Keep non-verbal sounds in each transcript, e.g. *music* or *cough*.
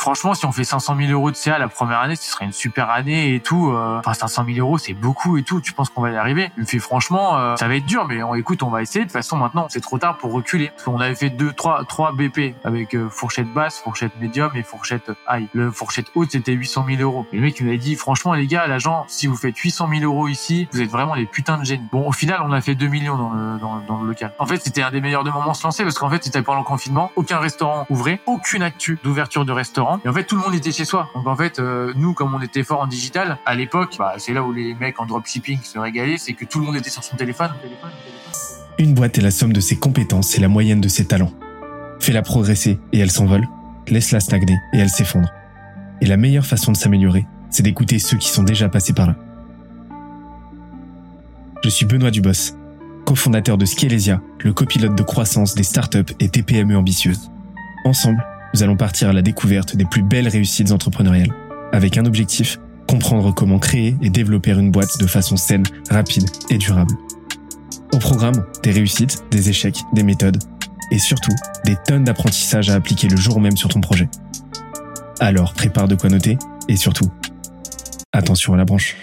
franchement, si on fait 500 000 euros de CA la première année, ce serait une super année et tout. euh. Enfin, 500 000 euros, c'est beaucoup et tout. Tu penses qu'on va y arriver? Il me fait franchement, euh, ça va être dur, mais on, écoute, on va essayer. De toute façon, maintenant, c'est trop tard pour reculer. Parce qu'on avait fait deux, trois, trois BP avec euh, fourchette basse, fourchette médium et fourchette high. Le fourchette haute, c'était 800 000 euros. Et le mec, il nous dit, franchement, les gars, l'agent, si vous faites 800 000 euros ici, vous êtes vraiment des putains de génies. Bon, au final, on a fait 2 millions dans le, dans, dans le local. En fait, c'était un des meilleurs de moments se lancer parce qu'en fait, c'était pendant le confinement. Aucun restaurant ouvrait, aucune actu d'ouverture de restaurant. Et en fait, tout le monde était chez soi. Donc en fait, euh, nous, comme on était fort en digital, à l'époque, bah, c'est là où les mecs en dropshipping se régalaient, c'est que tout le monde était sur son téléphone. Une boîte est la somme de ses compétences et la moyenne de ses talents. Fais-la progresser et elle s'envole. Laisse-la stagner et elle s'effondre. Et la meilleure façon de s'améliorer, c'est d'écouter ceux qui sont déjà passés par là. Je suis Benoît Dubos, cofondateur de Scalesia, le copilote de croissance des startups et TPME ambitieuses. Ensemble, nous allons partir à la découverte des plus belles réussites entrepreneuriales, avec un objectif, comprendre comment créer et développer une boîte de façon saine, rapide et durable. Au programme, des réussites, des échecs, des méthodes, et surtout, des tonnes d'apprentissages à appliquer le jour même sur ton projet. Alors prépare de quoi noter, et surtout, attention à la branche.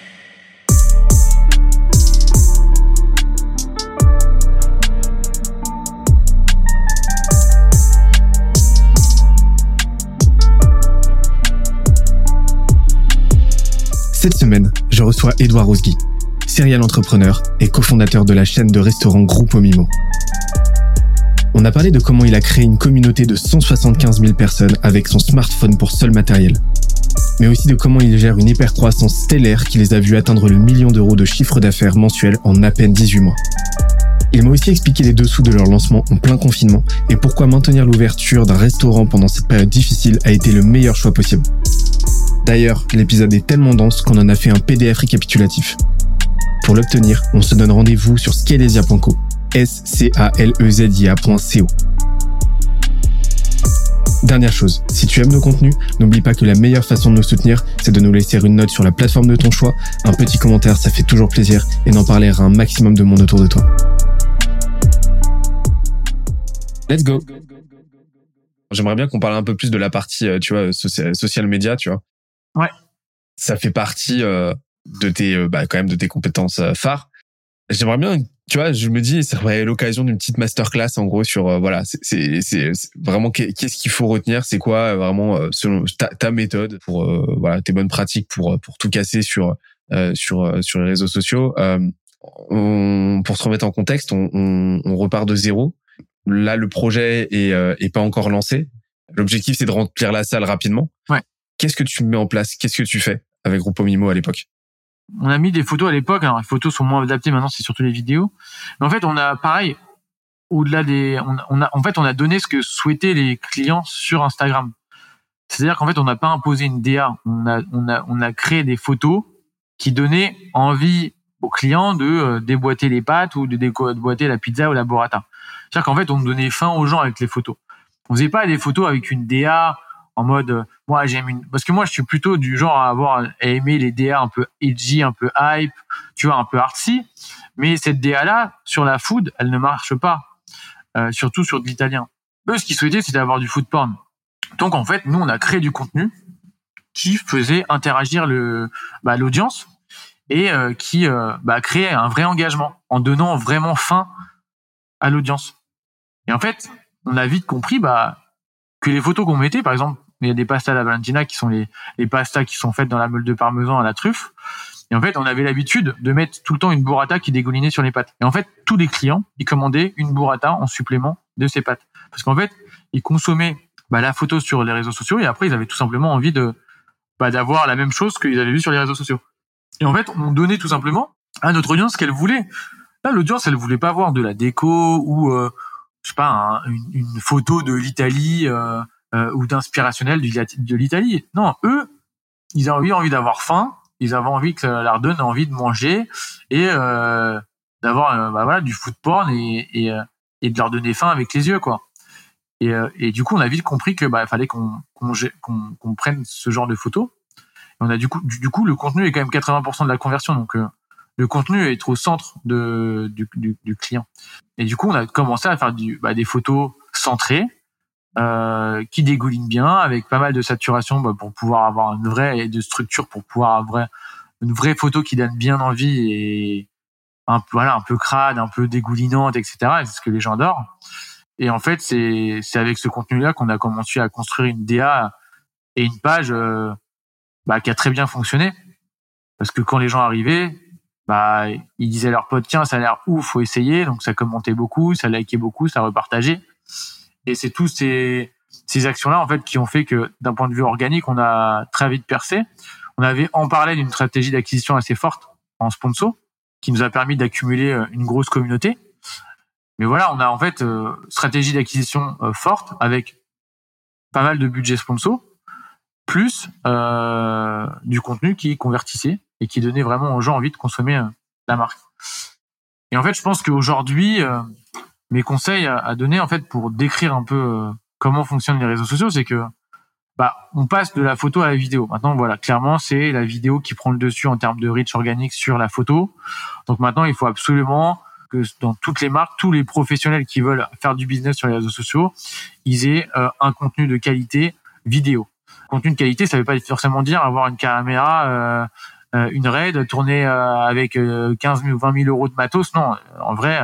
Cette semaine, je reçois Edouard Rosgui, serial entrepreneur et cofondateur de la chaîne de restaurants Groupe Mimo. On a parlé de comment il a créé une communauté de 175 000 personnes avec son smartphone pour seul matériel. Mais aussi de comment il gère une hypercroissance stellaire qui les a vus atteindre le million d'euros de chiffre d'affaires mensuel en à peine 18 mois. Il m'a aussi expliqué les dessous de leur lancement en plein confinement et pourquoi maintenir l'ouverture d'un restaurant pendant cette période difficile a été le meilleur choix possible. D'ailleurs, l'épisode est tellement dense qu'on en a fait un PDF récapitulatif. Pour l'obtenir, on se donne rendez-vous sur. S-C-A-L-E-Z-I-A.co. Dernière chose, si tu aimes nos contenus, n'oublie pas que la meilleure façon de nous soutenir, c'est de nous laisser une note sur la plateforme de ton choix, un petit commentaire, ça fait toujours plaisir, et d'en parler à un maximum de monde autour de toi. Let's go J'aimerais bien qu'on parle un peu plus de la partie, euh, tu vois, social media, tu vois. Ouais. Ça fait partie euh, de tes, euh, bah, quand même, de tes compétences euh, phares. J'aimerais bien tu vois, je me dis, ça serait l'occasion d'une petite masterclass en gros sur euh, voilà, c'est vraiment qu'est-ce qu'il faut retenir, c'est quoi vraiment selon ta, ta méthode pour euh, voilà tes bonnes pratiques pour pour tout casser sur euh, sur sur les réseaux sociaux. Euh, on, pour se remettre en contexte, on, on, on, repart de zéro. Là, le projet est est pas encore lancé. L'objectif c'est de remplir la salle rapidement. Ouais. Qu'est-ce que tu mets en place? Qu'est-ce que tu fais avec Grupo Mimo à l'époque? On a mis des photos à l'époque. Alors les photos sont moins adaptées maintenant, c'est surtout les vidéos. Mais en fait, on a pareil. Au-delà des, on, a, en fait, on a donné ce que souhaitaient les clients sur Instagram. C'est-à-dire qu'en fait, on n'a pas imposé une DA. On a, on a, on a créé des photos qui donnaient envie aux clients de euh, déboîter les pâtes ou de déboîter la pizza ou la burrata. C'est-à-dire qu'en fait, on donnait fin aux gens avec les photos. On faisait pas des photos avec une DA en mode euh, moi j'aime une parce que moi je suis plutôt du genre à avoir à aimer les DA un peu edgy, un peu hype, tu vois, un peu artsy, mais cette DA là sur la food, elle ne marche pas. Euh, surtout sur de l'italien. Eux ce qu'ils souhaitaient c'était avoir du food porn. Donc en fait, nous on a créé du contenu qui faisait interagir le bah, l'audience et euh, qui bah, créait un vrai engagement en donnant vraiment fin à l'audience. Et en fait, on a vite compris bah que les photos qu'on mettait, par exemple, il y a des pastas à la Valentina qui sont les, les pastas qui sont faites dans la meule de parmesan à la truffe. Et en fait, on avait l'habitude de mettre tout le temps une burrata qui dégoulinait sur les pâtes. Et en fait, tous les clients, ils commandaient une burrata en supplément de ces pâtes. Parce qu'en fait, ils consommaient bah, la photo sur les réseaux sociaux et après, ils avaient tout simplement envie de bah, d'avoir la même chose qu'ils avaient vu sur les réseaux sociaux. Et en fait, on donnait tout simplement à notre audience ce qu'elle voulait. Là, l'audience, elle voulait pas voir de la déco ou, euh, je sais pas, un, une, une, photo de l'Italie euh, euh, ou d'inspirationnel de l'Italie. Non, eux, ils avaient envie d'avoir faim, ils avaient envie que leur donne envie de manger et euh, d'avoir euh, bah, voilà, du food porn et, et, et, de leur donner faim avec les yeux, quoi. Et, et du coup, on a vite compris que bah, fallait qu'on qu'on qu'on prenne ce genre de photos. On a du coup, du, coup, le contenu est quand même 80% de la conversion, donc euh, le contenu est au centre de, du, du, du, client. Et du coup, on a commencé à faire bah, des photos centrées, euh, qui dégouline bien, avec pas mal de saturation bah, pour pouvoir avoir une vraie et de structure pour pouvoir avoir une vraie photo qui donne bien envie et un peu voilà un peu crade, un peu dégoulinante, etc. C'est ce que les gens adorent. Et en fait, c'est c'est avec ce contenu-là qu'on a commencé à construire une DA et une page euh, bah, qui a très bien fonctionné. Parce que quand les gens arrivaient, bah ils disaient à leurs potes tiens ça a l'air ouf, faut essayer. Donc ça commentait beaucoup, ça likait beaucoup, ça repartageait. Et c'est tous ces actions-là en fait qui ont fait que d'un point de vue organique, on a très vite percé. On avait en parlé d'une stratégie d'acquisition assez forte en sponsor qui nous a permis d'accumuler euh, une grosse communauté. Mais voilà, on a en fait euh, stratégie d'acquisition euh, forte avec pas mal de budget sponsor, plus euh, du contenu qui convertissait et qui donnait vraiment aux gens envie de consommer la marque. Et en fait, je pense qu'aujourd'hui, mes conseils à, donner en fait pour décrire un peu comment fonctionnent les réseaux sociaux, c'est que bah, on passe de la photo à la vidéo. Maintenant, voilà, clairement, c'est la vidéo qui prend le dessus en termes de reach organique sur la photo. Donc maintenant, il faut absolument que dans toutes les marques, tous les professionnels qui veulent faire du business sur les réseaux sociaux, ils aient euh, un contenu de qualité vidéo. Contenu de qualité, ça ne veut pas forcément dire avoir une caméra, euh, euh une RAID, tourner avec 15 000 ou 20 000 euros de matos. Non, en vrai,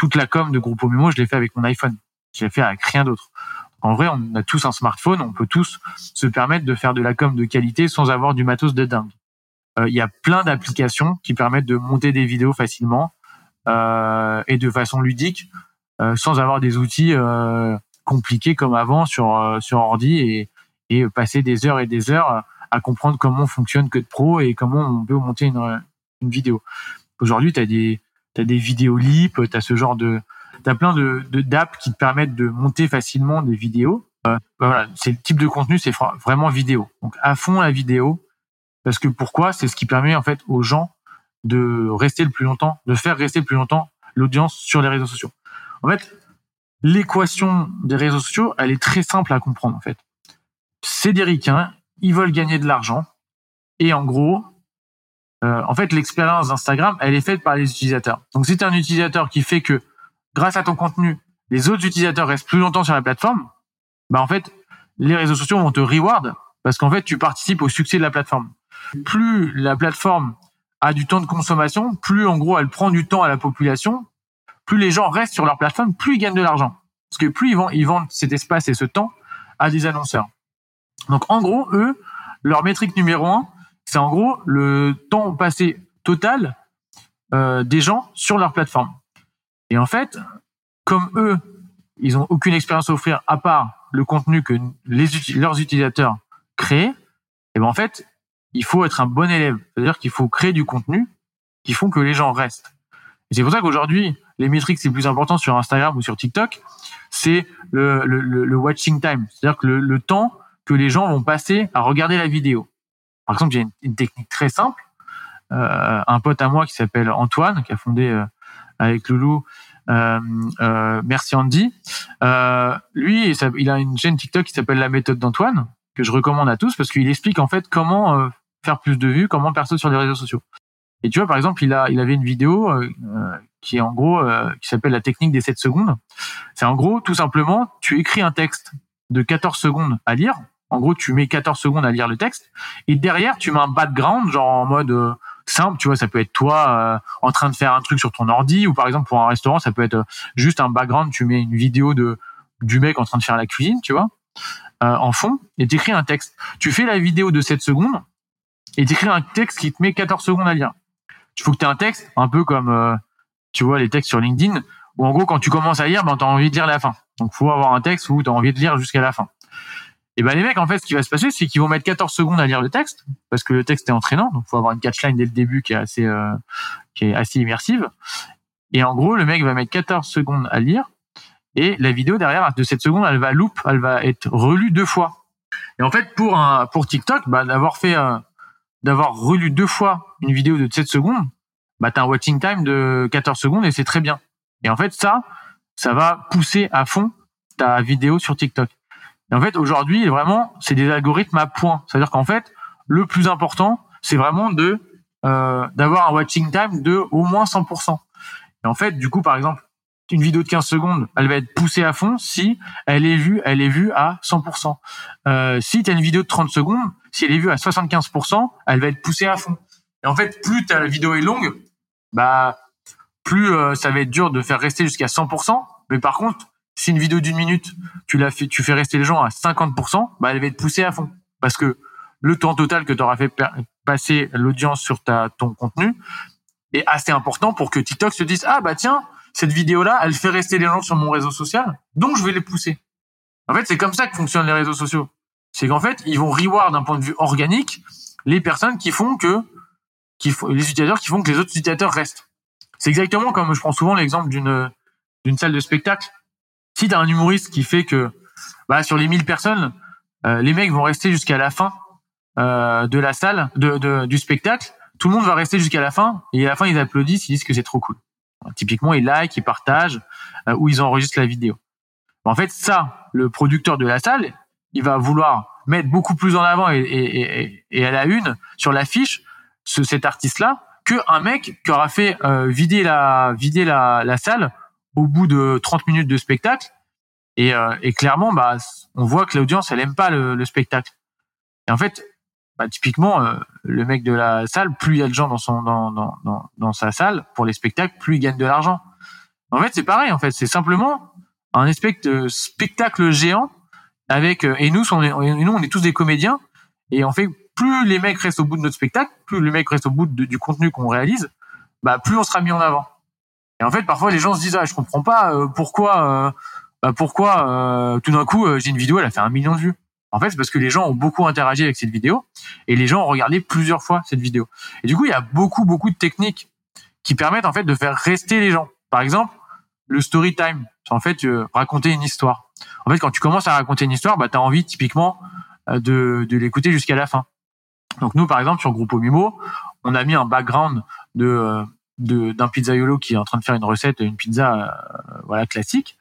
toute la com de Groupe Mimo, je l'ai fait avec mon iPhone. Je l'ai fait avec rien d'autre. En vrai, on a tous un smartphone, on peut tous se permettre de faire de la com de qualité sans avoir du matos de dingue. Euh, il y a plein d'applications qui permettent de monter des vidéos facilement euh, et de façon ludique, euh, sans avoir des outils compliqués comme avant sur sur ordi et, et passer des heures et des heures à comprendre comment fonctionne Code Pro et comment on peut monter une, une vidéo. Aujourd'hui, tu as des t'as des vidéos lip, tu as ce genre de tu as plein de d'apps qui te permettent de monter facilement des vidéos. Euh, bah voilà, c'est le type de contenu, c'est vraiment vidéo. Donc à fond la vidéo, parce que pourquoi? C'est ce qui permet en fait aux gens de rester le plus longtemps, de faire rester le plus longtemps l'audience sur les réseaux sociaux. En fait, l'équation des réseaux sociaux, elle est très simple à comprendre en fait. C'est des ricains, ils veulent gagner de l'argent, et en gros, euh, en fait, l'expérience d'Instagram, elle est faite par les utilisateurs. Donc, si tu un utilisateur qui fait que grâce à ton contenu, les autres utilisateurs restent plus longtemps sur la plateforme, bah en fait, les réseaux sociaux vont te reward parce qu'en fait, tu participes au succès de la plateforme. Plus la plateforme a du temps de consommation, plus en gros elle prend du temps à la population, plus les gens restent sur leur plateforme, plus ils gagnent de l'argent. Parce que plus ils ils vendent cet espace et ce temps à des annonceurs. Donc en gros, eux, leur métrique numéro un, c'est en gros le temps passé total euh, des gens sur leur plateforme. Et en fait, comme eux, ils ont aucune expérience à offrir à part le contenu que les, leurs utilisateurs créent, et eh ben en fait, il faut être un bon élève. C'est-à-dire qu'il faut créer du contenu qui font que les gens restent. Et c'est pour ça qu'aujourd'hui, les métriques les plus importantes sur Instagram ou sur TikTok, c'est le, le, le, watching time. C'est-à-dire que le, le, temps que les gens vont passer à regarder la vidéo. Par exemple, j'ai une, technique très simple. Euh, un pote à moi qui s'appelle Antoine, qui a fondé euh, avec Loulou. Euh, euh, merci Andy. Euh, lui, il a une chaîne TikTok qui s'appelle La méthode d'Antoine que je recommande à tous parce qu'il explique en fait comment faire plus de vues, comment percer sur les réseaux sociaux. Et tu vois, par exemple, il a, il avait une vidéo qui est en gros, qui s'appelle la technique des 7 secondes. C'est en gros, tout simplement, tu écris un texte de 14 secondes à lire. En gros, tu mets 14 secondes à lire le texte. Et derrière, tu mets un background, genre en mode, simple, tu vois, ça peut être toi euh, en train de faire un truc sur ton ordi ou par exemple pour un restaurant, ça peut être euh, juste un background, tu mets une vidéo de du mec en train de faire la cuisine, tu vois, euh, en fond et t'écris un texte. Tu fais la vidéo de 7 secondes et t'écris un texte qui te met 14 secondes à lire. Il faut que tu aies un texte un peu comme tu vois les textes sur LinkedIn où en gros quand tu commences à lire, ben tu as envie de lire la fin. Donc faut avoir un texte où tu as envie de lire jusqu'à la fin. Et ben les mecs, en fait, ce qui va se passer, c'est qu'ils vont mettre 14 secondes à lire le texte, parce que le texte est entraînant, donc faut avoir une catchline dès le début qui est assez, euh, qui est assez immersive. Et en gros, le mec va mettre 14 secondes à lire, et la vidéo derrière de cette seconde, elle va loop, elle va être relue deux fois. Et en fait, pour un, pour TikTok, bah, d'avoir fait, euh, d'avoir relu deux fois une vidéo de 7 secondes, bah, t'as un watching time de 14 secondes et c'est très bien. Et en fait, ça, ça va pousser à fond ta vidéo sur TikTok. Et en fait, aujourd'hui, vraiment, c'est des algorithmes à points. C'est-à-dire qu'en fait, le plus important, c'est vraiment de euh, d'avoir un watching time de au moins 100%. Et en fait, du coup, par exemple, une vidéo de 15 secondes, elle va être poussée à fond si elle est vue, elle est vue à 100%. Euh, si tu as une vidéo de 30 secondes, si elle est vue à 75%, elle va être poussée à fond. Et en fait, plus ta vidéo est longue, bah plus euh, ça va être dur de faire rester jusqu'à 100%. Mais par contre, si une vidéo d'une minute, tu la fais, tu fais rester les gens à 50%, bah elle va être poussée à fond parce que le temps total que tu auras fait passer l'audience sur ton contenu est assez important pour que TikTok se dise ah bah tiens cette vidéo-là, elle fait rester les gens sur mon réseau social, donc je vais les pousser. En fait, c'est comme ça que fonctionnent les réseaux sociaux. C'est qu'en fait, ils vont reward d'un point de vue organique les personnes qui font que, les utilisateurs qui font que les autres utilisateurs restent. C'est exactement comme je prends souvent l'exemple d'une salle de spectacle. Si tu as un humoriste qui fait que bah, sur les 1000 personnes, euh, les mecs vont rester jusqu'à la fin euh, de la salle, de, de, du spectacle, tout le monde va rester jusqu'à la fin et à la fin ils applaudissent, ils disent que c'est trop cool. Typiquement, ils like, ils partagent euh, ou ils enregistrent la vidéo. En fait, ça, le producteur de la salle, il va vouloir mettre beaucoup plus en avant et, et, et, et à la une sur l'affiche ce, cet artiste-là que un mec qui aura fait euh, vider la vider la, la, salle au bout de 30 minutes de spectacle. Et, euh, clairement bah on voit que l'audience elle aime pas le, le, spectacle. Et en fait bah, typiquement euh, le mec de la salle plus il y a de gens dans sa salle pour les spectacles plus il gagne de l'argent. En fait c'est pareil en fait. C'est simplement un spectacle géant avec euh, et nous on est, tous des comédiens. Et en fait plus les mecs restent au bout de notre spectacle plus les mecs restent au bout du contenu qu'on réalise bah plus on sera mis en avant et en fait parfois les gens se disent ah je comprends pas euh, pourquoi euh, bah, pourquoi euh, tout d'un coup j'ai une vidéo elle a fait un million de vues en fait, c'est parce que les gens ont beaucoup interagi avec cette vidéo et les gens ont regardé plusieurs fois cette vidéo. Et du coup, il y a beaucoup, beaucoup de techniques qui permettent en fait de faire rester les gens. Par exemple, le story time, c'est en fait euh, raconter une histoire. En fait, quand tu commences à raconter une histoire, bah, tu as envie typiquement euh, de, de l'écouter jusqu'à la fin. Donc nous, par exemple, sur Groupe Mimo, on a mis un background de euh, d'un pizzaiolo qui est en train de faire une recette, une pizza voilà classique,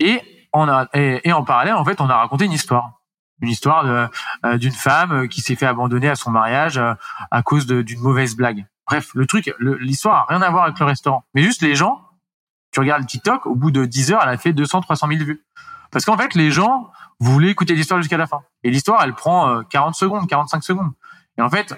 et on a et, en parallèle, en fait, on a raconté une histoire une histoire euh, d'une femme qui s'est fait abandonner à son mariage euh, à cause d'une mauvaise blague. Bref, le truc, l'histoire a rien à voir avec le restaurant. Mais juste les gens, tu regardes TikTok, au bout de 10 heures, elle a fait 200, 300 000 vues. Parce qu'en fait, les gens voulaient écouter l'histoire jusqu'à la fin. Et l'histoire, elle prend 40 euh, secondes, 45 secondes. Et en fait,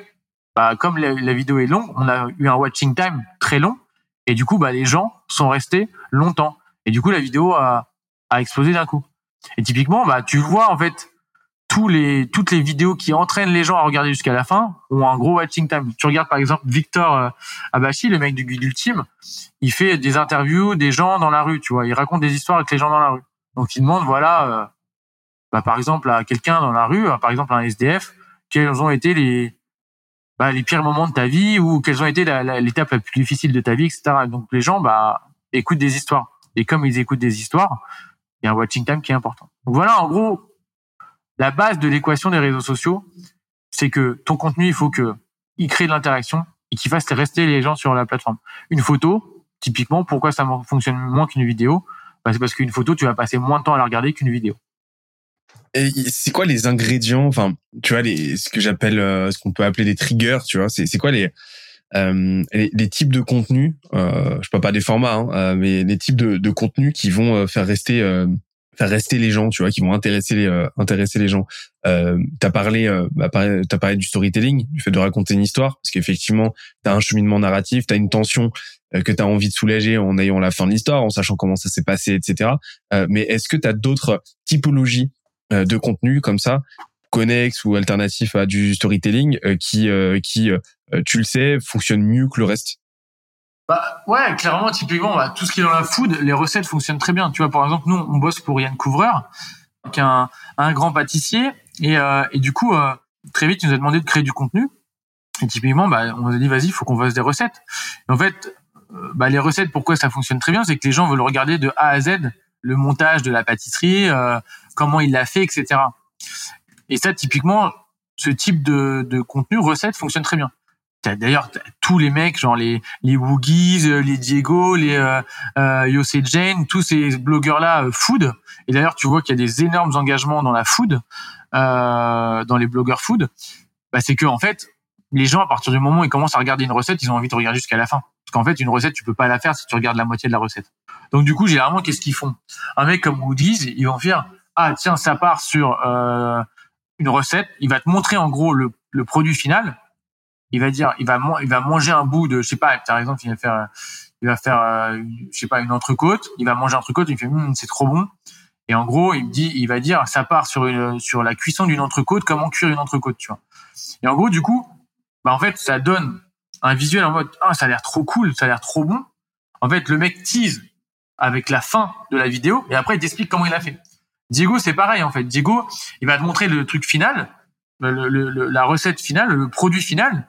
bah, comme la, vidéo est longue, on a eu un watching time très long. Et du coup, bah, les gens sont restés longtemps. Et du coup, la vidéo a, explosé d'un coup. Et typiquement, bah, tu vois, en fait, toutes les vidéos qui entraînent les gens à regarder jusqu'à la fin ont un gros watching time. Tu regardes par exemple Victor euh, Abachi, le mec du Guide Ultime, il fait des interviews des gens dans la rue, tu vois, il raconte des histoires avec les gens dans la rue. Donc il demande voilà euh, par exemple à quelqu'un dans la rue, par exemple à un SDF, quels ont été les bah, les pires moments de ta vie ou quelles ont été l'étape la, plus difficile de ta vie, etc. Donc les gens bah écoutent des histoires. Et comme ils écoutent des histoires, il y a un watching time qui est important. Donc voilà, en gros, la base de l'équation des réseaux sociaux, c'est que ton contenu, il faut que il crée de l'interaction et qu'il fasse rester les gens sur la plateforme. Une photo, typiquement, pourquoi ça fonctionne moins qu'une vidéo? Bah, C'est parce qu'une photo, tu vas passer moins de temps à la regarder qu'une vidéo. Et c'est quoi les ingrédients? Enfin, tu vois, les, ce que j'appelle, euh, ce qu'on peut appeler des triggers, tu vois. C'est quoi les, euh, les, les, types de contenus euh, Je parle pas des formats, hein, euh, mais les types de, de contenus qui vont euh, faire rester faire rester les gens, tu vois, qui vont intéresser les euh, intéresser les gens. Euh, t'as parlé, euh, bah, t'as parlé du storytelling, du fait de raconter une histoire, parce qu'effectivement, t'as un cheminement narratif, t'as une tension euh, que t'as envie de soulager en ayant la fin de l'histoire, en sachant comment ça s'est passé, etc. Euh, mais est-ce que t'as d'autres typologies de contenu comme ça, connexes ou alternatifs à du storytelling, qui qui tu le sais fonctionnent mieux que le reste bah ouais, clairement, typiquement, bah, tout ce qui est dans la food, les recettes fonctionnent très bien. Tu vois, par exemple, nous, on bosse pour Yann Couvreur, qui est un, un grand pâtissier, et, euh, et du coup, euh, très vite, il nous a demandé de créer du contenu. Et typiquement, bah, on nous a dit, vas-y, faut qu'on fasse des recettes. Et en fait, euh, bah, les recettes, pourquoi ça fonctionne très bien, c'est que les gens veulent regarder de A à Z le montage de la pâtisserie, euh, comment il l'a fait, etc. Et ça, typiquement, ce type de, de contenu, recette, fonctionne très bien d'ailleurs tous les mecs genre les les Woogies, euh, les Diego, les euh, euh Jane, tous ces blogueurs là euh, food. Et d'ailleurs tu vois qu'il y a des énormes engagements dans la food, euh, dans les blogueurs food. Bah, c'est que en fait les gens à partir du moment où ils commencent à regarder une recette, ils ont envie de regarder jusqu'à la fin. Parce qu'en fait, une recette, tu peux pas la faire si tu regardes la moitié de la recette. Donc du coup, généralement, qu'est-ce qu'ils font? Un mec comme Woody's, ils vont faire ah tiens, ça part sur euh, une recette. Il va te montrer en gros le, le produit final. Il va dire, il va il va manger un bout de, je sais pas, par exemple, il va faire, il va faire, euh, je sais pas, une entrecôte. Il va manger un entrecôte. Il fait, hum, c'est trop bon. Et en gros, il me dit, il va dire, ça part sur une, sur la cuisson d'une entrecôte, comment cuire une entrecôte, tu vois. Et en gros, du coup, bah en fait, ça donne un visuel en mode, ah, ça a l'air trop cool, ça a l'air trop bon. En fait, le mec tease avec la fin de la vidéo et après il t'explique comment il a fait. Diego, c'est pareil en fait. Diego, il va te montrer le truc final, la recette finale, le produit final,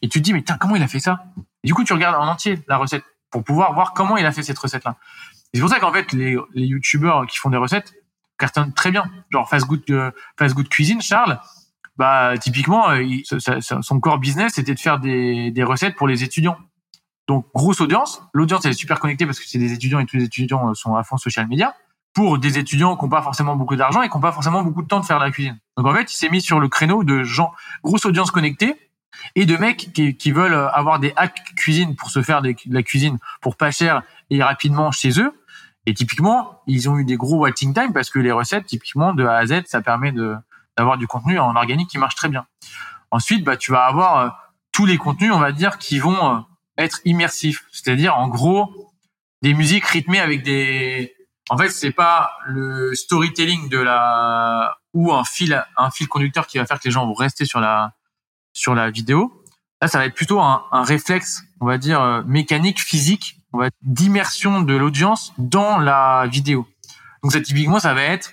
et tu te dis mais tiens comment il a fait ça? Du coup, tu regardes en entier la recette pour pouvoir voir comment il a fait cette recette là. C'est pour ça qu'en fait les, les youtubeurs qui font des recettes cartonnent très bien. Genre Fast Good, euh, Fast Good Cuisine, Charles, bah typiquement euh, son core business c'était de faire des, recettes pour les étudiants. Donc grosse audience, l'audience elle est super connectée parce que c'est des étudiants et tous les étudiants euh, sont à fond social media pour des étudiants qui n'ont pas forcément beaucoup d'argent et qui n'ont pas forcément beaucoup de temps de faire de la cuisine. Donc en fait, il s'est mis sur le créneau de gens, grosse audience connectée et de mecs qui, qui veulent euh, avoir des hacks cuisine pour se faire de la cuisine pour pas cher et rapidement chez eux. Et typiquement, ils ont eu des gros waiting time parce que les recettes, typiquement de A à Z, ça permet de d'avoir du contenu en organique qui marche très bien. Ensuite, bah tu vas avoir euh, tous les contenus, on va dire, qui vont euh, être immersifs, c'est-à-dire en gros des musiques rythmées avec des en fait, c'est pas le storytelling de la ou un fil un fil conducteur qui va faire que les gens vont rester sur la sur la vidéo. Là, ça va être plutôt un, réflexe, on va dire euh, mécanique, physique, on va d'immersion de l'audience dans la vidéo. Donc ça typiquement, ça va être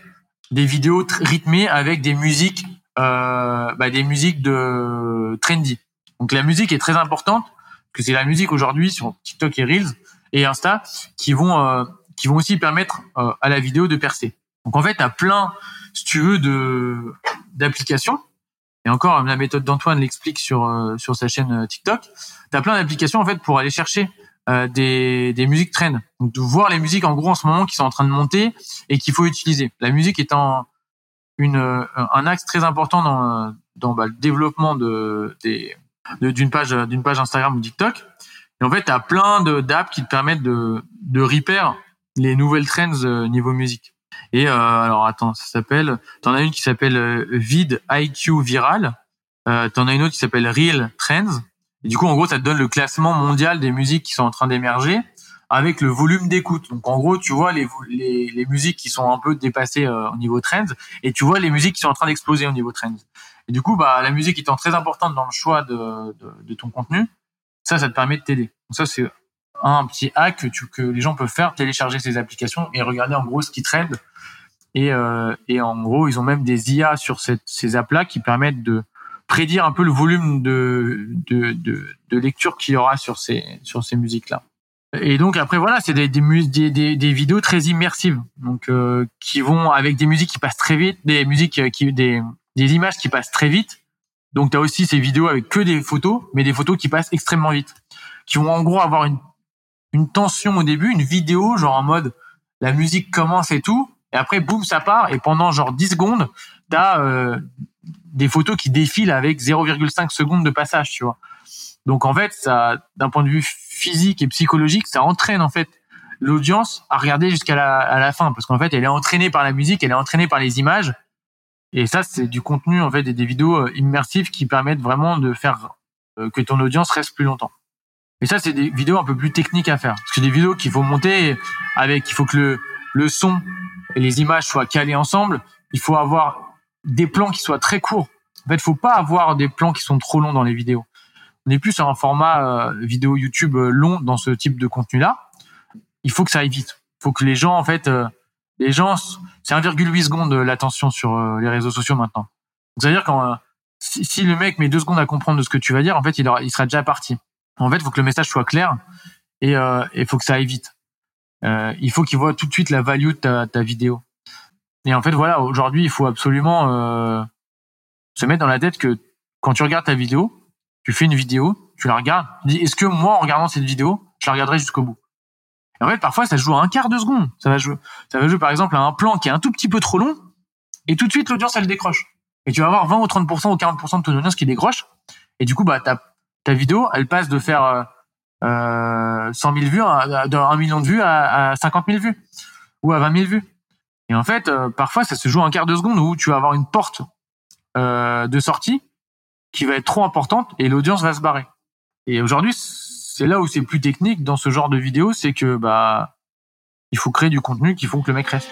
des vidéos rythmées avec des musiques euh, bah, des musiques de trendy. Donc la musique est très importante que c'est la musique aujourd'hui sur TikTok et Reels et Insta qui vont euh, qui vont aussi permettre euh, à la vidéo de percer. Donc en fait, tu as plein, si tu veux, de d'applications. Et encore, la méthode d'Antoine l'explique sur euh, sur sa chaîne euh, TikTok. Tu as plein d'applications en fait pour aller chercher des, des musiques trend. Donc de voir les musiques en gros en ce moment qui sont en train de monter et qu'il faut utiliser. La musique étant une un axe très important dans dans bah, le développement de des d'une page d'une page Instagram ou TikTok. Et en fait, tu as plein d'apps qui te permettent de de repair les nouvelles trends euh, niveau musique. Et euh, alors attends, ça s'appelle. T'en as une qui s'appelle euh, Vid IQ Viral. Euh, T'en as une autre qui s'appelle Real Trends. Et du coup, en gros, ça te donne le classement mondial des musiques qui sont en train d'émerger avec le volume d'écoute. Donc en gros, tu vois les, les, les, musiques qui sont un peu dépassées au niveau trends et tu vois les musiques qui sont en train d'exploser au niveau trends. Et du coup, bah la musique étant très importante dans le choix de, de, de ton contenu, ça, ça te permet de t'aider. Donc ça, c'est un petit hack que, tu, que les gens peuvent faire, télécharger ces applications et regarder en gros ce qui trend. Et, euh, et en gros, ils ont même des IA sur cette, ces apps-là qui permettent de prédire un peu le volume de, de, de, de lecture qu'il y aura sur ces, sur ces musiques-là. Et donc après voilà, c'est des, des, des, des, vidéos très immersives, donc euh, qui vont avec des musiques qui passent très vite, des musiques qui des, des images qui passent très vite. Donc tu as aussi ces vidéos avec que des photos, mais des photos qui passent extrêmement vite, qui vont en gros avoir une une tension au début, une vidéo, genre en mode la musique commence et tout, et après boum ça part, et pendant genre 10 secondes, t'as euh, des photos qui défilent avec 0,5 secondes de passage, tu vois. Donc en fait, ça, d'un point de vue physique et psychologique, ça entraîne en fait l'audience à regarder jusqu'à la, à la fin, parce qu'en fait, elle est entraînée par la musique, elle est entraînée par les images, et ça, c'est du contenu en fait, des, des vidéos euh, immersives qui permettent vraiment de faire euh, que ton audience reste plus longtemps. Et ça, c'est des vidéos un peu plus techniques à faire. Parce que des vidéos qu'il faut monter avec, il faut que le, le son et les images soient calés ensemble. Il faut avoir des plans qui soient très courts. En fait, faut pas avoir des plans qui sont trop longs dans les vidéos. On est plus sur un format euh, vidéo YouTube euh, long dans ce type de contenu-là. Il faut que ça aille vite. Il faut que les gens, en fait, euh, les gens, c'est 1,8 secondes l'attention sur les réseaux sociaux maintenant. Donc, ça veut dire quand si, si, le mec met deux secondes à comprendre de ce que tu vas dire, en fait, il, aura, il sera déjà parti. En fait, il faut que le message soit clair et il euh, faut que ça aille vite. Euh, il faut qu'il voit tout de suite la value de ta, ta vidéo. Et en fait, voilà, aujourd'hui, il faut absolument euh, se mettre dans la tête que quand tu regardes ta vidéo, tu fais une vidéo, tu la regardes, tu dis est-ce que moi, en regardant cette vidéo, je la regarderai jusqu'au bout? Et En fait, parfois, ça joue à un quart de seconde. Ça va jouer, ça va jouer par exemple à un plan qui est un tout petit peu trop long, et tout de suite, l'audience, elle décroche. Et tu vas avoir 20 ou 30% ou 40% de ton audience qui décroche. Et du coup, bah, t'as ta vidéo, elle passe de faire euh, 100 000 vues, d'un million de vues à, à 50 000 vues ou à 20 000 vues. Et en fait, euh, parfois, ça se joue un quart de seconde où tu vas avoir une porte euh, de sortie qui va être trop importante et l'audience va se barrer. Et aujourd'hui, c'est là où c'est plus technique dans ce genre de vidéo, c'est que bah il faut créer du contenu qui font que le mec reste.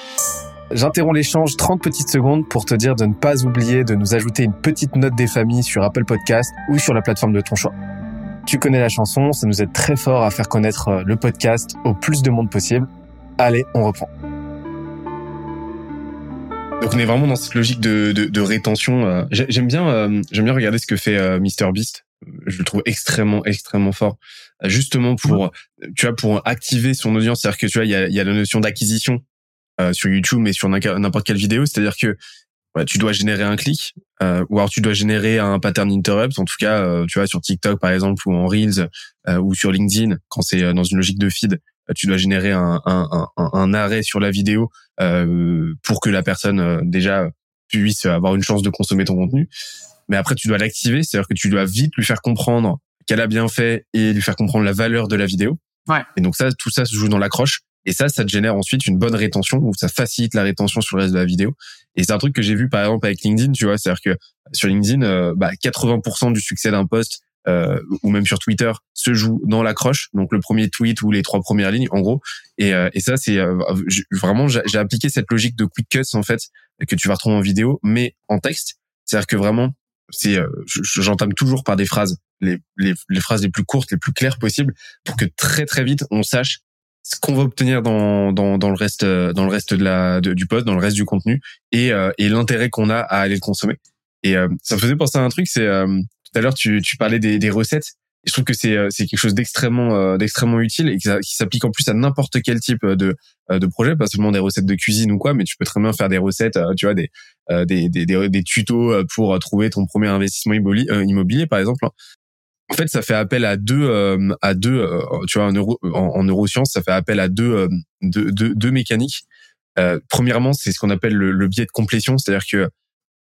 J'interromps l'échange 30 petites secondes pour te dire de ne pas oublier de nous ajouter une petite note des familles sur Apple Podcast ou sur la plateforme de ton choix. Tu connais la chanson, ça nous aide très fort à faire connaître euh, le podcast au plus de monde possible. Allez, on reprend. Donc on est vraiment dans cette logique de, de, de rétention. Euh. J'aime bien, euh, j'aime bien regarder ce que fait euh, Mr Beast. Je le trouve extrêmement, extrêmement fort. Justement pour, tu vois, pour activer son audience. C'est-à-dire que tu vois, il y a, y a la notion d'acquisition sur YouTube, mais sur n'importe quelle vidéo. C'est-à-dire que tu dois générer un clic, ou alors tu dois générer un pattern interrupt. En tout cas, tu vois, sur TikTok par exemple, ou en Reels, ou sur LinkedIn, quand c'est dans une logique de feed, tu dois générer un, un, un, un arrêt sur la vidéo euh, pour que la personne euh, déjà puisse avoir une chance de consommer ton contenu. Mais après, tu dois l'activer, c'est-à-dire que tu dois vite lui faire comprendre qu'elle a bien fait et lui faire comprendre la valeur de la vidéo. Ouais. Et donc ça, tout ça se joue dans l'accroche. Et ça, ça te génère ensuite une bonne rétention ou ça facilite la rétention sur le reste de la vidéo. Et c'est un truc que j'ai vu par exemple avec LinkedIn, tu vois, c'est-à-dire que sur LinkedIn, euh, bah, 80% du succès d'un post euh, ou même sur Twitter se joue dans l'accroche, donc le premier tweet ou les trois premières lignes en gros. Et, euh, et ça c'est euh, vraiment j'ai appliqué cette logique de quick cuts en fait que tu vas retrouver en vidéo, mais en texte. C'est-à-dire que vraiment c'est j'entame toujours par des phrases les, les, les phrases les plus courtes, les plus claires possibles pour que très très vite on sache ce qu'on va obtenir dans, dans, dans le reste dans le reste de la du post, dans le reste du contenu et, et l'intérêt qu'on a à aller le consommer. Et ça me faisait penser à un truc, c'est tout à l'heure, tu, tu parlais des, des recettes. Et je trouve que c'est euh, quelque chose d'extrêmement euh, d'extrêmement utile et qui, s'applique en plus à n'importe quel type de euh, de projet, pas seulement des recettes de cuisine ou quoi, mais tu peux très bien faire des recettes, tu vois, des des, des, des, tutos pour trouver ton premier investissement immobilier, immobilier par exemple. Hein. En fait, ça fait appel à deux à deux, tu vois, en, neuro, en, neurosciences, ça fait appel à deux deux, deux, mécaniques. premièrement, c'est ce qu'on appelle le, le biais de complétion, c'est-à-dire que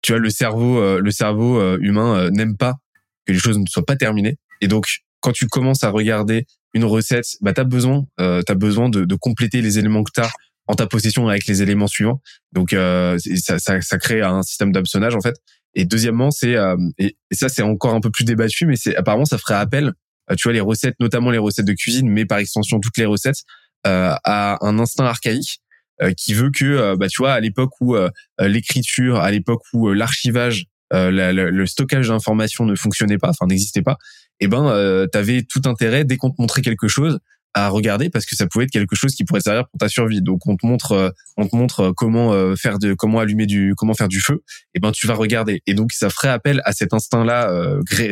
tu vois le cerveau le cerveau humain n'aime pas que les choses ne soient pas terminées. Et donc, quand tu commences à regarder une recette, bah, tu as besoin, euh, besoin de, de, compléter les éléments que tu as en ta possession avec les éléments suivants. Donc, euh, ça, ça, ça, crée un système d'hameçonnage, en fait. Et deuxièmement, c'est, euh, et, ça, c'est encore un peu plus débattu, mais c'est apparemment, ça ferait appel, tu vois, les recettes, notamment les recettes de cuisine, mais par extension, toutes les recettes, euh, à un instinct archaïque euh, qui veut que, euh, bah, tu vois, à l'époque où l'écriture, à l'époque où l'archivage euh, le stockage d'informations ne fonctionnait pas, enfin n'existait pas, eh ben euh, tu tout intérêt dès qu'on te montrait quelque chose à regarder parce que ça pouvait être quelque chose qui pourrait servir pour ta survie. Donc on te montre euh, on te montre comment euh, faire de comment allumer du comment faire du feu, et eh ben tu vas regarder. Et donc ça ferait appel à cet instinct là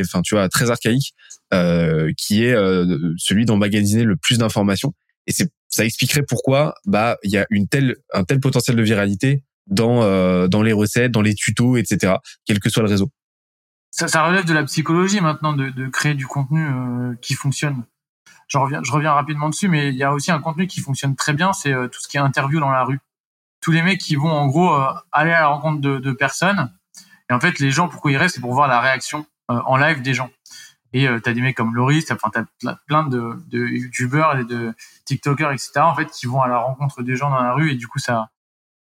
enfin tu vois très archaïque qui est celui d'emmagasiner le plus d'informations et c'est ça expliquerait pourquoi bah il y a une telle un tel potentiel de viralité dans euh, dans les recettes, dans les tutos, etc. Quel que soit le réseau. Ça, ça relève de la psychologie maintenant de, de créer du contenu euh, qui fonctionne. Je reviens, je reviens rapidement dessus, mais il y a aussi un contenu qui fonctionne très bien, c'est euh, tout ce qui est interview dans la rue. Tous les mecs qui vont en gros aller à la rencontre de, de, personnes. Et en fait, les gens, pourquoi ils restent, c'est pour voir la réaction en live des gens. Et euh, t'as des mecs comme Loris, enfin t'as plein de, de youtubeurs et de tiktokers, etc. En fait, qui vont à la rencontre des gens dans la rue et du coup ça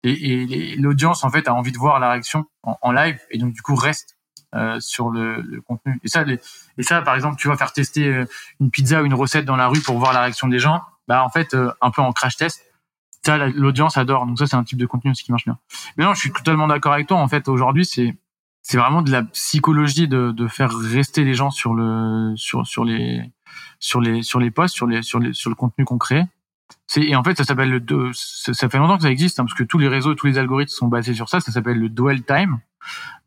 et, l'audience en fait a envie de voir la réaction en, live et donc du coup reste euh, sur le, le, contenu. Et ça, les, et ça, par exemple, tu vas faire tester euh, une pizza ou une recette dans la rue pour voir la réaction des gens. Bah en fait, euh, un peu en crash test, ça l'audience adore. Donc ça, c'est un type de contenu aussi qui marche bien. Mais non, je suis totalement d'accord avec toi. En fait, aujourd'hui, c'est c'est vraiment de la psychologie de, de faire rester les gens sur le sur sur les sur les sur les posts, sur les sur les sur le contenu qu'on crée. Et en fait, ça s'appelle le. Ça fait longtemps que ça existe, hein, parce que tous les réseaux, tous les algorithmes sont basés sur ça. Ça s'appelle le dwell time.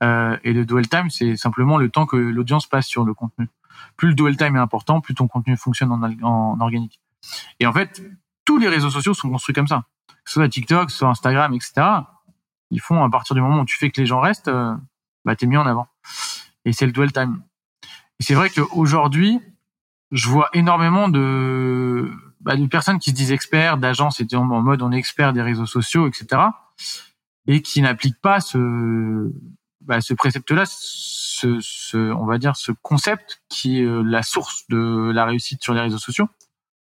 Euh, et le dwell time, c'est simplement le temps que l'audience passe sur le contenu. Plus le dwell time est important, plus ton contenu fonctionne en, en, organique. Et en fait, tous les réseaux sociaux sont construits comme ça. Que ce soit TikTok, soit Instagram, etc. Ils font à partir du moment où tu fais que les gens restent, euh, bah t'es mis en avant. Et c'est le dwell time. Et c'est vrai qu'aujourd'hui, je vois énormément de bah, des personnes qui se disent experts d'agences et en mode on est expert des réseaux sociaux, etc. Et qui n'appliquent pas ce bah, ce précepte-là, ce, ce, on va dire ce concept qui est euh, la source de la réussite sur les réseaux sociaux.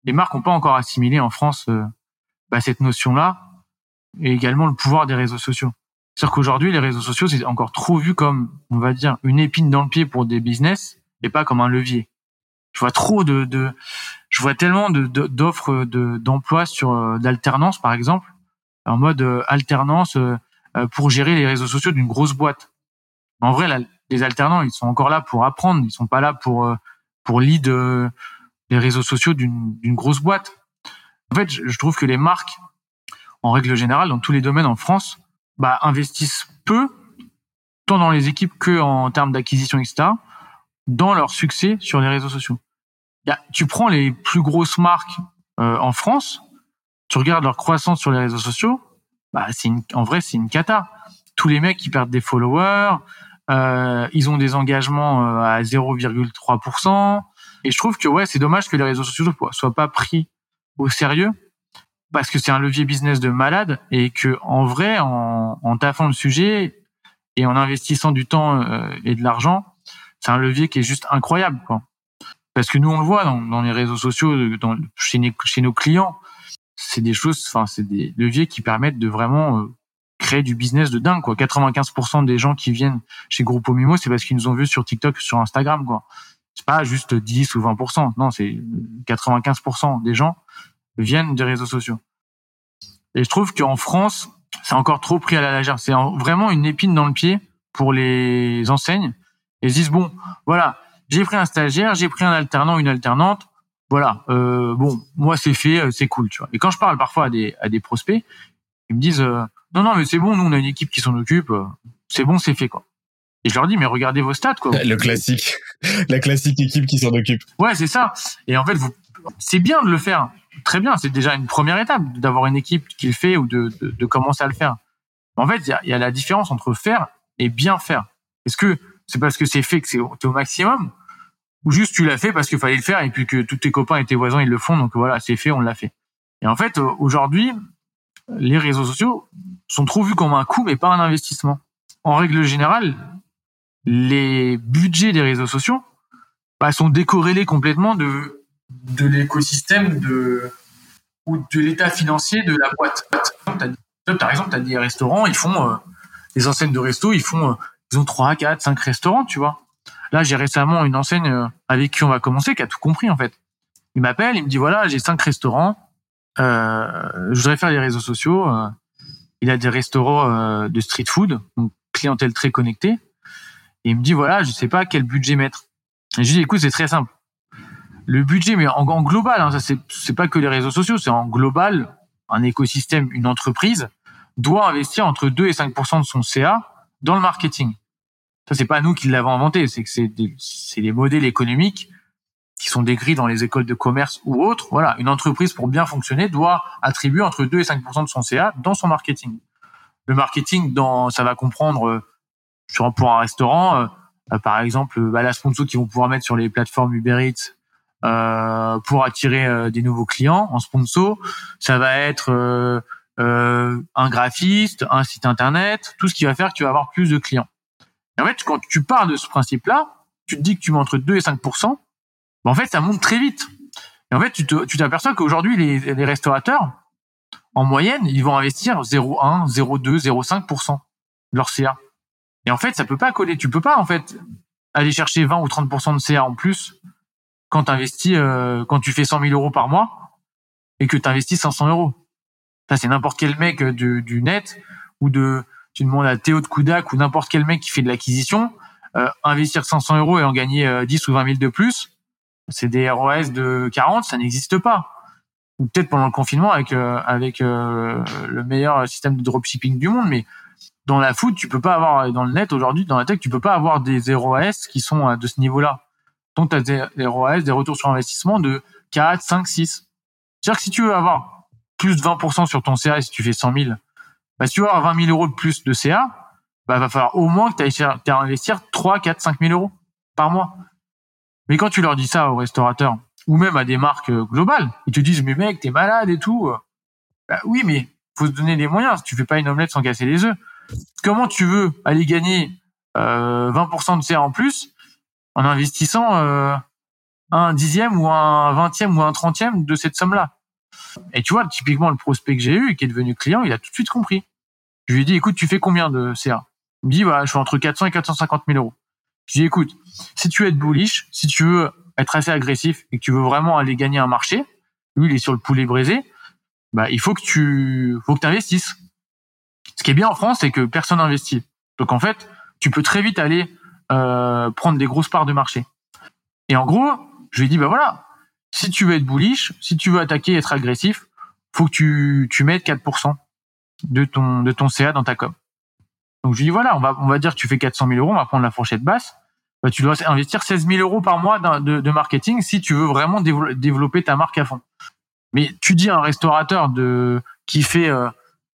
Les marques n'ont pas encore assimilé en France euh, bah, cette notion-là et également le pouvoir des réseaux sociaux. C'est-à-dire qu'aujourd'hui, les réseaux sociaux, c'est encore trop vu comme, on va dire, une épine dans le pied pour des business et pas comme un levier. Je vois trop de, de je vois tellement d'offres de, d'emploi sur euh, d'alternance, par exemple, en mode euh, alternance euh, pour gérer les réseaux sociaux d'une grosse boîte. En vrai, les alternants, ils sont encore là pour apprendre, ils sont pas là pour pour lead les réseaux sociaux d'une grosse boîte. En fait, je trouve que les marques, en règle générale, dans tous les domaines en France, bah, investissent peu, tant dans les équipes que en termes d'acquisition, etc., dans leur succès sur les réseaux sociaux. Tu prends les plus grosses marques euh, en France, tu regardes leur croissance sur les réseaux sociaux, bah, c'est en vrai, c'est une cata. Tous les mecs qui perdent des followers, euh, ils ont des engagements euh, à 0,3%. Et je trouve que ouais, c'est dommage que les réseaux sociaux soient pas pris au sérieux parce que c'est un levier business de malade et que en vrai, en, en taffant le sujet et en investissant du temps euh, et de l'argent, c'est un levier qui est juste incroyable, quoi. Parce que nous, on le voit dans, dans les réseaux sociaux, dans, chez, nos clients, c'est des choses, enfin, c'est des leviers qui permettent de vraiment euh, créer du business de dingue, quoi. 95% des gens qui viennent chez Grupo Mimo, c'est parce qu'ils nous ont vus sur TikTok, sur Instagram, quoi. C'est pas juste 10 ou 20%. Non, c'est 95% des gens viennent des réseaux sociaux. Et je trouve qu'en France, c'est encore trop pris à la légère. C'est vraiment une épine dans le pied pour les enseignes. Ils disent bon, voilà, j'ai pris un stagiaire, j'ai pris un alternant, une alternante. Voilà, euh, bon, moi c'est fait, euh, c'est cool, tu vois. Et quand je parle parfois à des à des prospects, ils me disent euh, non non mais c'est bon, nous on a une équipe qui s'en occupe, c'est bon, c'est fait quoi. Et je leur dis mais regardez vos stats quoi. *laughs* Le classique, la classique équipe qui s'en occupe. Ouais c'est ça. Et en fait vous c'est bien de le faire. Très bien, c'est déjà une première étape d'avoir une équipe qui le fait ou de, de, de commencer à le faire. En fait, il y a, y a, la différence entre faire et bien faire. Est-ce que c'est parce que c'est fait que c'est au maximum ou juste tu l'as fait parce qu'il fallait le faire et puis que tous tes copains et tes voisins ils le font donc voilà c'est fait on l'a fait. Et en fait aujourd'hui les réseaux sociaux sont trop vus comme un coût mais pas un investissement. En règle générale les budgets des réseaux sociaux bah, sont décorrélés complètement de de l'écosystème de ou de l'état financier de la boîte. Par exemple, tu as des restaurants, ils font euh, les enseignes de resto, ils font euh, ils ont 3, 4, 5 restaurants, tu vois. Là, j'ai récemment une enseigne euh, avec qui on va commencer qui a tout compris en fait. Il m'appelle, il me dit voilà, j'ai 5 restaurants, euh, je voudrais faire des réseaux sociaux. il a des restaurants de street food, donc clientèle très connectée. Et il me dit voilà, je sais pas quel budget mettre. Et je lui dis écoute, c'est très simple le budget, mais en, global, hein, ça c'est pas que les réseaux sociaux, c'est en global, un écosystème, une entreprise doit investir entre 2 et 5% de son CA dans le marketing. Ça c'est pas nous qui l'avons inventé, c'est que c'est les modèles économiques qui sont décrits dans les écoles de commerce ou autres. Voilà, une entreprise pour bien fonctionner doit attribuer entre 2 et 5% de son CA dans son marketing. Le marketing, dans, ça va comprendre euh, pour un restaurant, euh, euh, par exemple, bah, la sponsor qu'ils vont pouvoir mettre sur les plateformes Uber Eats, euh, pour attirer euh, des nouveaux clients en sponsor. Ça va être euh, un graphiste, un site internet, tout ce qui va faire que tu vas avoir plus de clients. Et en fait, quand tu pars de ce principe-là, tu te dis que tu mets entre 2 et 5% ben en fait, ça monte très vite. Et en fait, tu t'aperçois qu'aujourd'hui, les, les restaurateurs, en moyenne, ils vont investir 0,1, 0,2, 0,5% de leur CA. Et en fait, ça peut pas coller. Tu peux pas, en fait, aller chercher 20 ou 30% de CA en plus quand investis, euh, quand tu fais 100 000 euros par mois et que tu investis 500 euros. Ça, c'est n'importe quel mec euh, du, du, net ou de, tu demandes à Théo de Koudak ou n'importe quel mec qui fait de l'acquisition, euh, investir 500 euros et en gagner 10 ou 20 000 de plus, c'est des ROS de 40, ça n'existe pas. Ou peut-être pendant le confinement avec avec le meilleur système de dropshipping du monde, mais dans la food, tu peux pas avoir dans le net aujourd'hui, dans la tech, tu peux pas avoir des ROS qui sont de ce niveau-là. Donc, tu as des, ROAS, des retours sur investissement de 4, 5, 6. C'est-à-dire que si tu veux avoir plus de 20% sur ton CA, si tu fais 100 000, bah, si tu veux avoir 20 000 euros de plus de CA, bah, va falloir au moins que tu ailles investir 3, 4, 5 000 euros par mois. Mais quand tu leur dis ça aux restaurateurs, ou même à des marques euh, globales, ils te disent, mais mec, t'es malade et tout. Bah, oui, mais faut se donner les moyens. Tu fais pas une omelette sans casser les œufs. Comment tu veux aller gagner euh, 20% de CA en plus en investissant euh, un dixième ou un vingtième ou un trentième de cette somme-là? Et tu vois, typiquement, le prospect que j'ai eu et qui est devenu client, il a tout de suite compris. Je lui ai dit, écoute, tu fais combien de CA Il me dit, bah, je suis entre 400 et 450 000 euros. Je lui ai dit, écoute, si tu veux être bullish, si tu veux être assez agressif et que tu veux vraiment aller gagner un marché, lui, il est sur le poulet braisé, bah, il faut que tu, faut que investisses. Ce qui est bien en France, c'est que personne n'investit. Donc, en fait, tu peux très vite aller euh, prendre des grosses parts de marché. Et en gros, je lui ai dit, bah voilà, si tu veux être bullish, si tu veux attaquer, être agressif, faut que tu, tu mettes 4% de ton, de ton CA dans ta com. Donc je lui dis voilà, on va, on va dire que tu fais 400 000 euros, on va prendre la fourchette basse. Bah, tu dois investir 16 000 euros par mois de, marketing si tu veux vraiment développer ta marque à fond. Mais tu dis à un restaurateur de qui fait euh,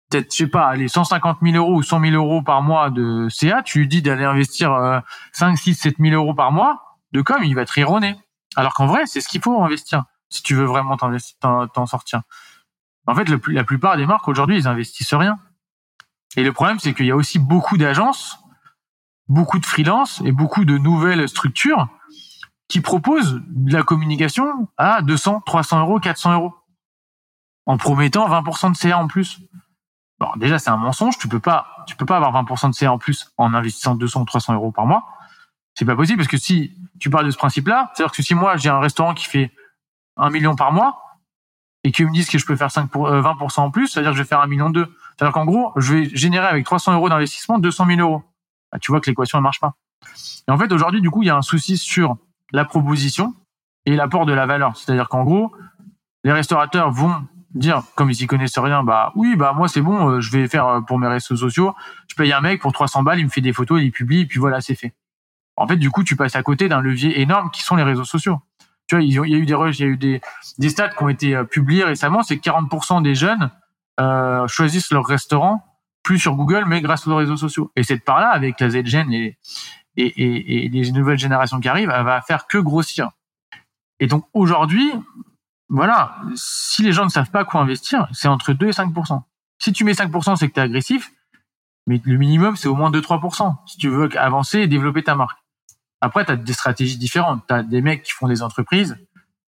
peut-être je sais pas, allez 150 000 euros ou 100 000 euros par mois de CA, tu lui dis d'aller investir euh, 5, 6, 7 000 euros par mois de com, il va te rire Alors qu'en vrai, c'est ce qu'il faut investir si tu veux vraiment t'en sortir. En fait, la plupart des marques aujourd'hui, ils investissent rien. Et le problème, c'est qu'il y a aussi beaucoup d'agences, beaucoup de freelance et beaucoup de nouvelles structures qui proposent de la communication à 200, 300 euros, 400 euros, en promettant 20% de CA en plus. Bon, déjà, c'est un mensonge. Tu peux pas, tu peux pas avoir 20% de CA en plus en investissant 200 ou 300 euros par mois. C'est pas possible parce que si tu parles de ce principe-là, c'est-à-dire que si moi j'ai un restaurant qui fait un million par mois et qu'ils me disent que je peux faire 5 pour, 20% euh, en plus, c'est-à-dire que je vais faire un million deux. C'est-à-dire qu'en gros, je vais générer avec 300 euros d'investissement 200 000 euros. Bah, tu vois que l'équation ne marche pas. Et en fait, aujourd'hui, du coup, il y a un souci sur la proposition et l'apport de la valeur. C'est-à-dire qu'en gros, les restaurateurs vont dire, comme ils y connaissent rien, bah oui, bah moi c'est bon, euh, je vais faire euh, pour mes réseaux sociaux, je paye un mec pour 300 balles, il me fait des photos, il publie, et puis voilà, c'est fait. En fait, du coup, tu passes à côté d'un levier énorme qui sont les réseaux sociaux. Tu vois, il y a eu des il y a eu des, des stats qui ont été publiés récemment, c'est que 40% des jeunes euh, choisissent leur restaurant plus sur Google, mais grâce aux réseaux sociaux. Et cette part-là, avec la Z-Gen et, et, et, et, les nouvelles générations qui arrivent, elle va faire que grossir. Et donc aujourd'hui, voilà, si les gens ne savent pas quoi investir, c'est entre 2 et 5% Si tu mets 5% c'est que tu es agressif, mais le minimum, c'est au moins 2-3% si tu veux avancer et développer ta marque. Après, tu as des stratégies différentes. Tu as des mecs qui font des entreprises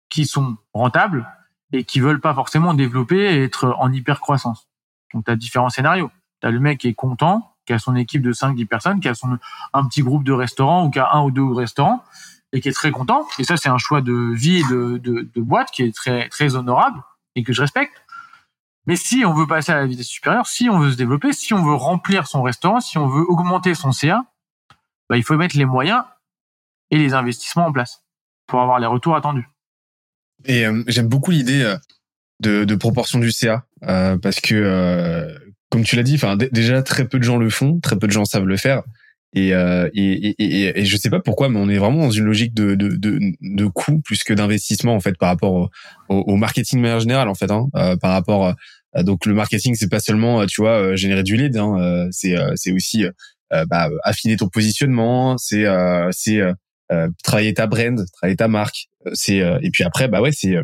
qui sont rentables, et qui veulent pas forcément développer et être en hyper croissance. Donc tu as différents scénarios. Tu as le mec qui est content, qui a son équipe de 5 10 personnes, qui a son un petit groupe de restaurants ou qui a un ou deux restaurants et qui est très content et ça c'est un choix de vie et de, de, de boîte qui est très très honorable et que je respecte. Mais si on veut passer à la vitesse supérieure, si on veut se développer, si on veut remplir son restaurant, si on veut augmenter son CA, bah, il faut mettre les moyens et les investissements en place pour avoir les retours attendus. Et euh, j'aime beaucoup l'idée euh, de, de, proportion du CA euh, parce que, euh, comme tu l'as dit, enfin déjà très peu de gens le font, très peu de gens savent le faire. Et, et, et, et, je sais pas pourquoi, mais on est vraiment dans une logique de, de, de, de coût plus que d'investissement en fait par rapport au, au, marketing de manière générale en fait. Hein, par rapport donc le marketing, c'est pas seulement tu vois générer du lead, hein, c'est c'est aussi bah, affiner ton positionnement, c'est c'est travailler ta brand, travailler ta marque, c'est euh, et puis après bah ouais c'est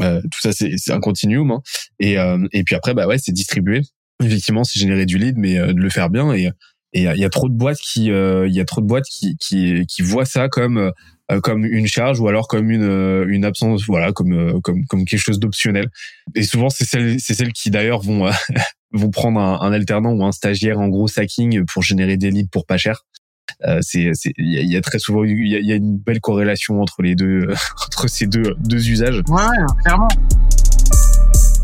euh, tout ça c'est un continuum hein. et euh, et puis après bah ouais c'est distribuer. Effectivement c'est générer du lead mais de le faire bien. Et et il y a trop de boîtes qui il y a trop de boîtes qui qui qui voient ça comme comme une charge ou alors comme une une absence voilà comme comme comme quelque chose d'optionnel. Et souvent c'est celles c'est celles qui d'ailleurs vont *laughs* vont prendre un, un, alternant ou un stagiaire en gros sacking pour générer des leads pour pas cher. euh, c'est il y, a très souvent il y a, une belle corrélation entre les deux *laughs* entre ces deux deux usages. Ouais, clairement.